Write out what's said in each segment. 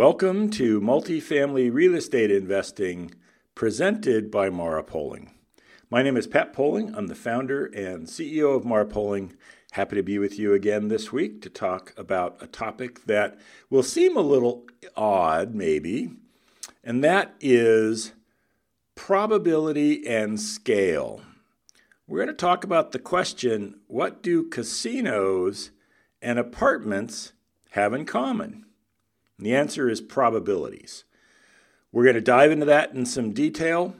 Welcome to Multifamily Real Estate Investing presented by Mara Poling. My name is Pat Poling. I'm the founder and CEO of Mara Poling. Happy to be with you again this week to talk about a topic that will seem a little odd, maybe, and that is probability and scale. We're going to talk about the question what do casinos and apartments have in common? And the answer is probabilities. We're going to dive into that in some detail,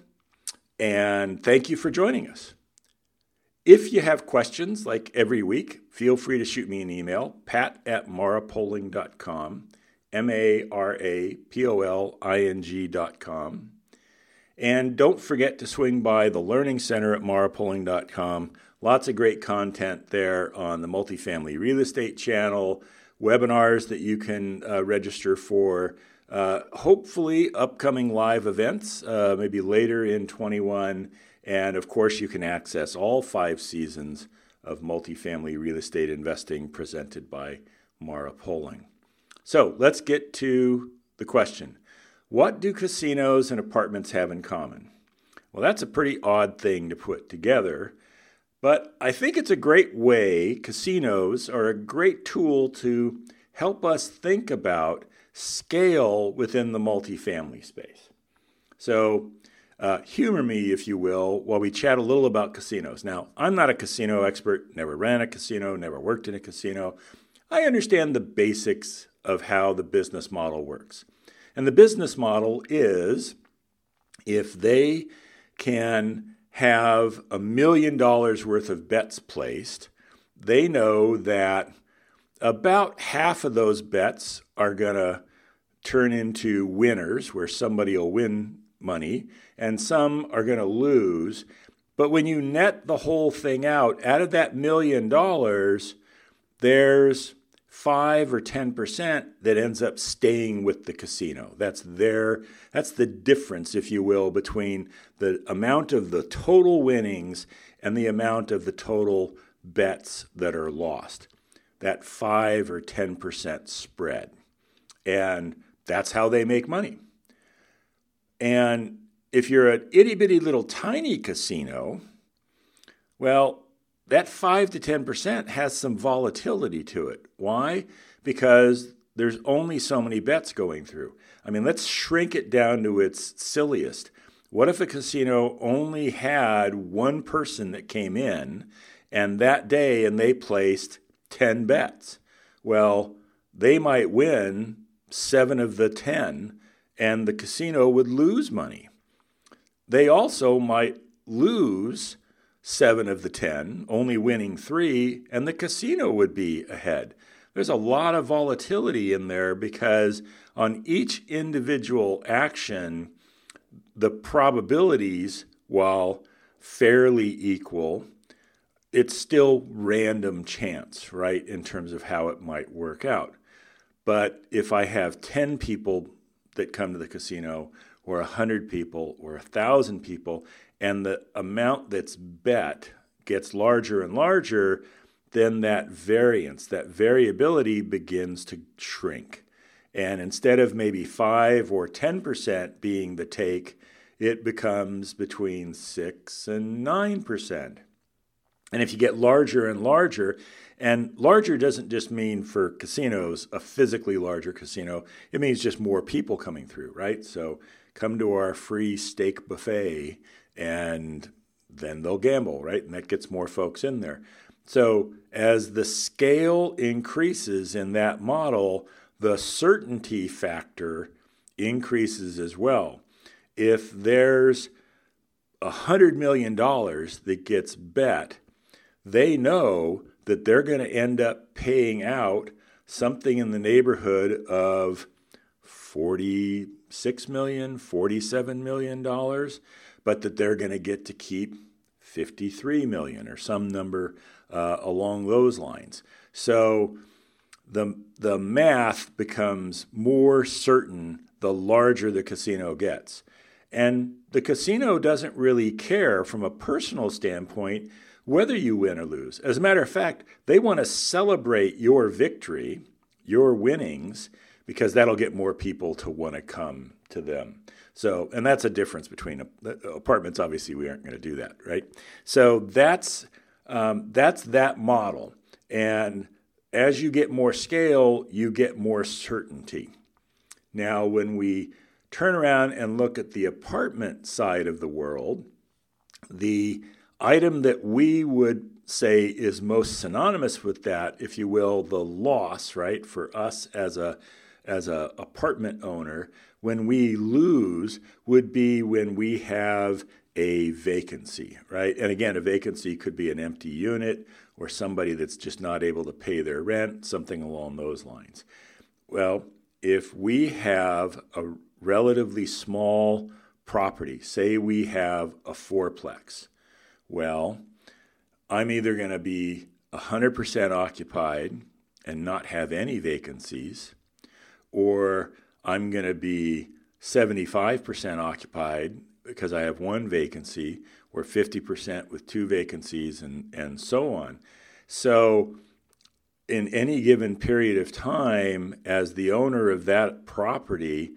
and thank you for joining us. If you have questions, like every week, feel free to shoot me an email, pat at marapoling.com, M A R A P O L I N G.com. And don't forget to swing by the Learning Center at marapoling.com. Lots of great content there on the multifamily real estate channel, webinars that you can uh, register for, uh, hopefully upcoming live events, uh, maybe later in 21. And of course, you can access all five seasons of multifamily real estate investing presented by Mara Poling. So let's get to the question What do casinos and apartments have in common? Well, that's a pretty odd thing to put together. But I think it's a great way, casinos are a great tool to help us think about scale within the multifamily space. So, uh, humor me, if you will, while we chat a little about casinos. Now, I'm not a casino expert, never ran a casino, never worked in a casino. I understand the basics of how the business model works. And the business model is if they can have a million dollars worth of bets placed, they know that about half of those bets are going to turn into winners, where somebody will win money, and some are going to lose. But when you net the whole thing out, out of that million dollars, there's five or ten percent that ends up staying with the casino. That's their that's the difference, if you will, between the amount of the total winnings and the amount of the total bets that are lost. That five or ten percent spread. And that's how they make money. And if you're an itty bitty little tiny casino, well, that 5 to 10% has some volatility to it. Why? Because there's only so many bets going through. I mean, let's shrink it down to its silliest. What if a casino only had one person that came in and that day and they placed 10 bets? Well, they might win seven of the 10 and the casino would lose money. They also might lose seven of the 10, only winning three, and the casino would be ahead. There's a lot of volatility in there because on each individual action, the probabilities, while fairly equal, it's still random chance, right, in terms of how it might work out. But if I have 10 people that come to the casino, or 100 people, or 1,000 people, and the amount that's bet gets larger and larger, then that variance, that variability begins to shrink. And instead of maybe 5 or 10% being the take, it becomes between 6 and 9%. And if you get larger and larger, and larger doesn't just mean for casinos, a physically larger casino, it means just more people coming through, right? So come to our free steak buffet and then they'll gamble, right? And that gets more folks in there. So as the scale increases in that model, the certainty factor increases as well. If there's a $100 million that gets bet, they know that they're going to end up paying out something in the neighborhood of 46 million, 47 million dollars but that they're going to get to keep 53 million or some number uh, along those lines. So the, the math becomes more certain the larger the casino gets. And the casino doesn't really care from a personal standpoint whether you win or lose. As a matter of fact, they want to celebrate your victory, your winnings, because that'll get more people to want to come to them. So, and that's a difference between apartments. Obviously, we aren't going to do that, right? So that's um, that's that model. And as you get more scale, you get more certainty. Now, when we turn around and look at the apartment side of the world, the item that we would say is most synonymous with that, if you will, the loss, right, for us as a as a apartment owner, when we lose would be when we have a vacancy, right? And again, a vacancy could be an empty unit or somebody that's just not able to pay their rent, something along those lines. Well, if we have a relatively small property, say we have a fourplex, well, I'm either going to be 100% occupied and not have any vacancies, or I'm going to be 75% occupied because I have one vacancy, or 50% with two vacancies, and, and so on. So, in any given period of time, as the owner of that property,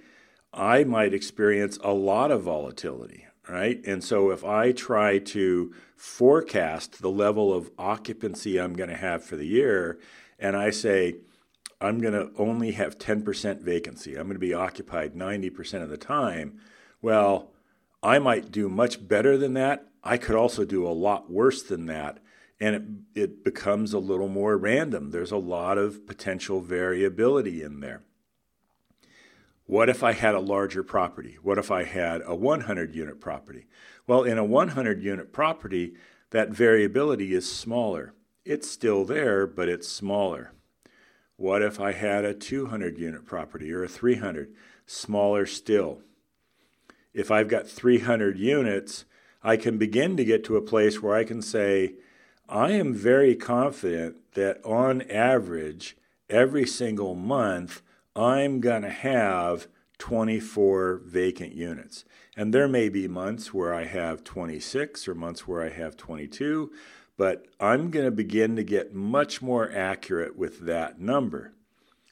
I might experience a lot of volatility, right? And so, if I try to forecast the level of occupancy I'm going to have for the year, and I say, I'm going to only have 10% vacancy, I'm going to be occupied 90% of the time, well, I might do much better than that. I could also do a lot worse than that. And it, it becomes a little more random. There's a lot of potential variability in there. What if I had a larger property? What if I had a 100 unit property? Well, in a 100 unit property, that variability is smaller. It's still there, but it's smaller. What if I had a 200 unit property or a 300? Smaller still if I've got 300 units, I can begin to get to a place where I can say, I am very confident that on average, every single month, I'm going to have 24 vacant units. And there may be months where I have 26 or months where I have 22, but I'm going to begin to get much more accurate with that number.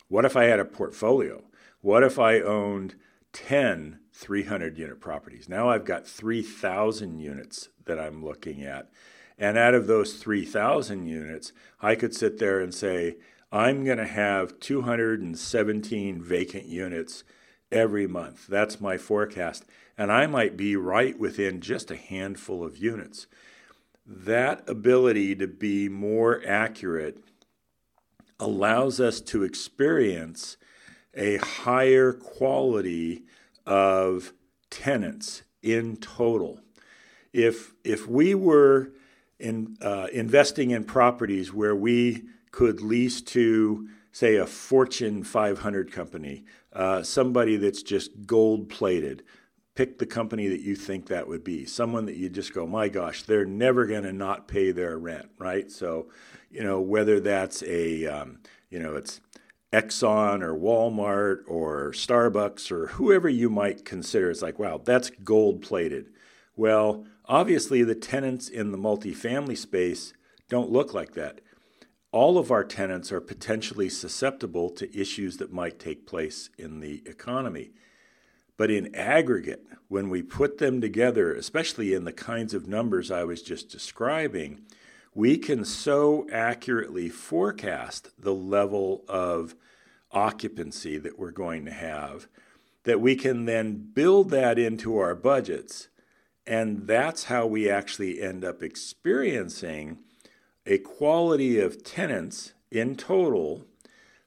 What if I had a portfolio? What if I owned 10 300 unit properties. Now I've got 3,000 units that I'm looking at. And out of those 3,000 units, I could sit there and say, I'm going to have 217 vacant units every month. That's my forecast. And I might be right within just a handful of units. That ability to be more accurate allows us to experience a higher quality of tenants in total. If, if we were in, uh, investing in properties where we could lease to, say, a Fortune 500 company, uh, somebody that's just gold plated, pick the company that you think that would be. Someone that you just go, my gosh, they're never going to not pay their rent, right? So, you know, whether that's a, um, you know, it's Exxon or Walmart or Starbucks or whoever you might consider. It's like, wow, that's gold plated. Well, obviously, the tenants in the multifamily space don't look like that. All of our tenants are potentially susceptible to issues that might take place in the economy. But in aggregate, when we put them together, especially in the kinds of numbers I was just describing, we can so accurately forecast the level of occupancy that we're going to have that we can then build that into our budgets. And that's how we actually end up experiencing a quality of tenants in total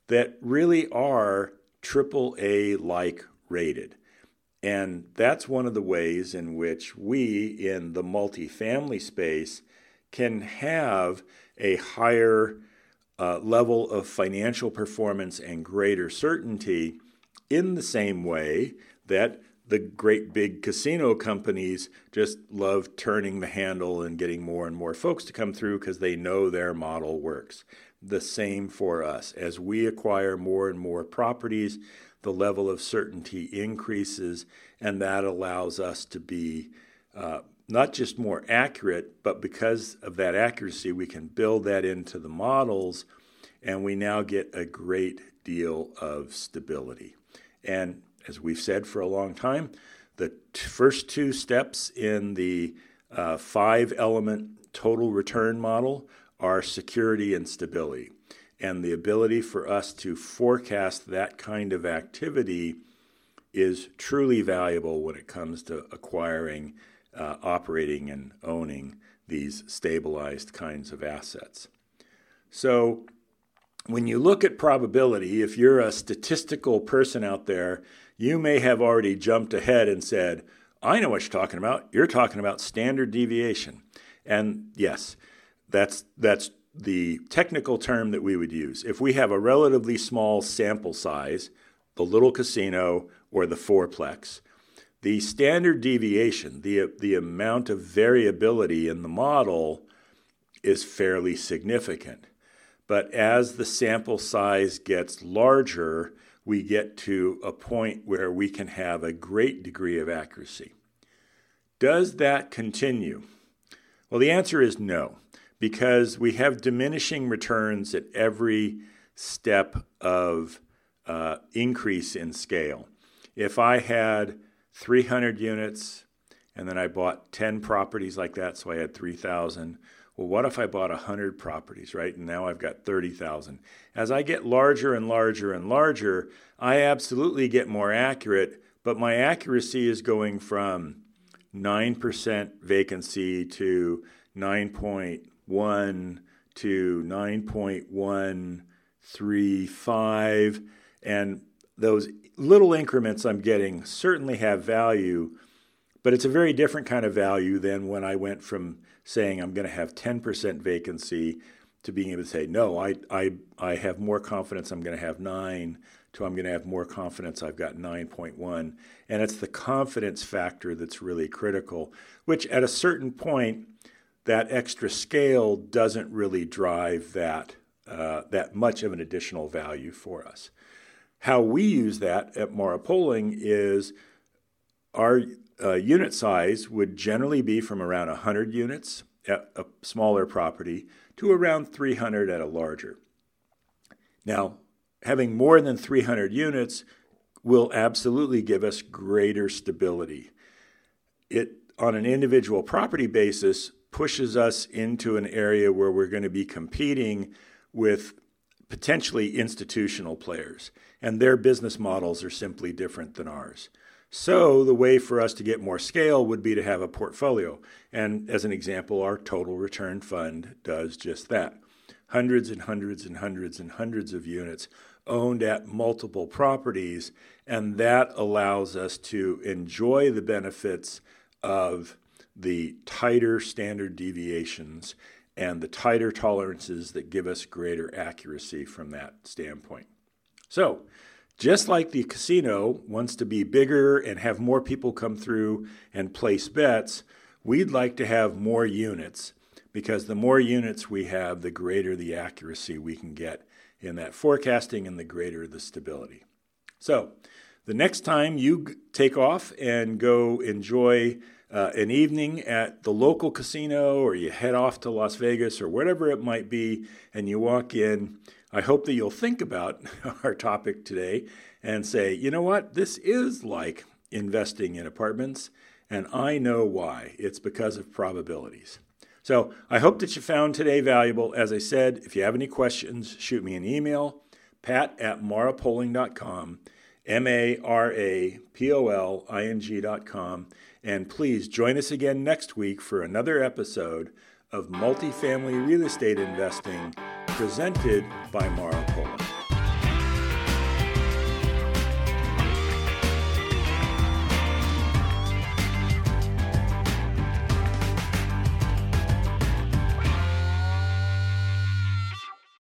that really are triple A like rated. And that's one of the ways in which we in the multifamily space can have a higher uh, level of financial performance and greater certainty in the same way that the great big casino companies just love turning the handle and getting more and more folks to come through because they know their model works. The same for us. As we acquire more and more properties, the level of certainty increases, and that allows us to be uh, not just more accurate, but because of that accuracy, we can build that into the models and we now get a great deal of stability. And as we've said for a long time, the t- first two steps in the uh, five element total return model are security and stability. And the ability for us to forecast that kind of activity is truly valuable when it comes to acquiring, uh, operating, and owning these stabilized kinds of assets. So, when you look at probability, if you're a statistical person out there, you may have already jumped ahead and said, I know what you're talking about. You're talking about standard deviation. And yes, that's, that's the technical term that we would use. If we have a relatively small sample size, the little casino or the fourplex, the standard deviation, the, the amount of variability in the model, is fairly significant. But as the sample size gets larger, we get to a point where we can have a great degree of accuracy. Does that continue? Well, the answer is no, because we have diminishing returns at every step of uh, increase in scale. If I had 300 units and then I bought 10 properties like that, so I had 3,000, well, what if I bought 100 properties, right? And now I've got 30,000. As I get larger and larger and larger, I absolutely get more accurate, but my accuracy is going from 9% vacancy to 9.1 to 9.135. And those little increments I'm getting certainly have value, but it's a very different kind of value than when I went from saying I'm going to have 10% vacancy to being able to say, no, I, I, I have more confidence I'm going to have nine, to I'm going to have more confidence I've got 9.1. And it's the confidence factor that's really critical, which at a certain point, that extra scale doesn't really drive that, uh, that much of an additional value for us. How we use that at Mara Poling is our uh, unit size would generally be from around 100 units at a smaller property to around 300 at a larger. Now, having more than 300 units will absolutely give us greater stability. It, on an individual property basis, pushes us into an area where we're going to be competing with potentially institutional players, and their business models are simply different than ours. So, the way for us to get more scale would be to have a portfolio. And as an example, our total return fund does just that hundreds and hundreds and hundreds and hundreds of units owned at multiple properties. And that allows us to enjoy the benefits of the tighter standard deviations and the tighter tolerances that give us greater accuracy from that standpoint. So, just like the casino wants to be bigger and have more people come through and place bets, we'd like to have more units because the more units we have, the greater the accuracy we can get in that forecasting and the greater the stability. So, the next time you take off and go enjoy uh, an evening at the local casino or you head off to Las Vegas or whatever it might be, and you walk in, I hope that you'll think about our topic today and say, you know what, this is like investing in apartments, and I know why. It's because of probabilities. So I hope that you found today valuable. As I said, if you have any questions, shoot me an email, pat at marapoling.com, M A R A P O L I N G.com. And please join us again next week for another episode of Multifamily Real Estate Investing presented by Mara Poling.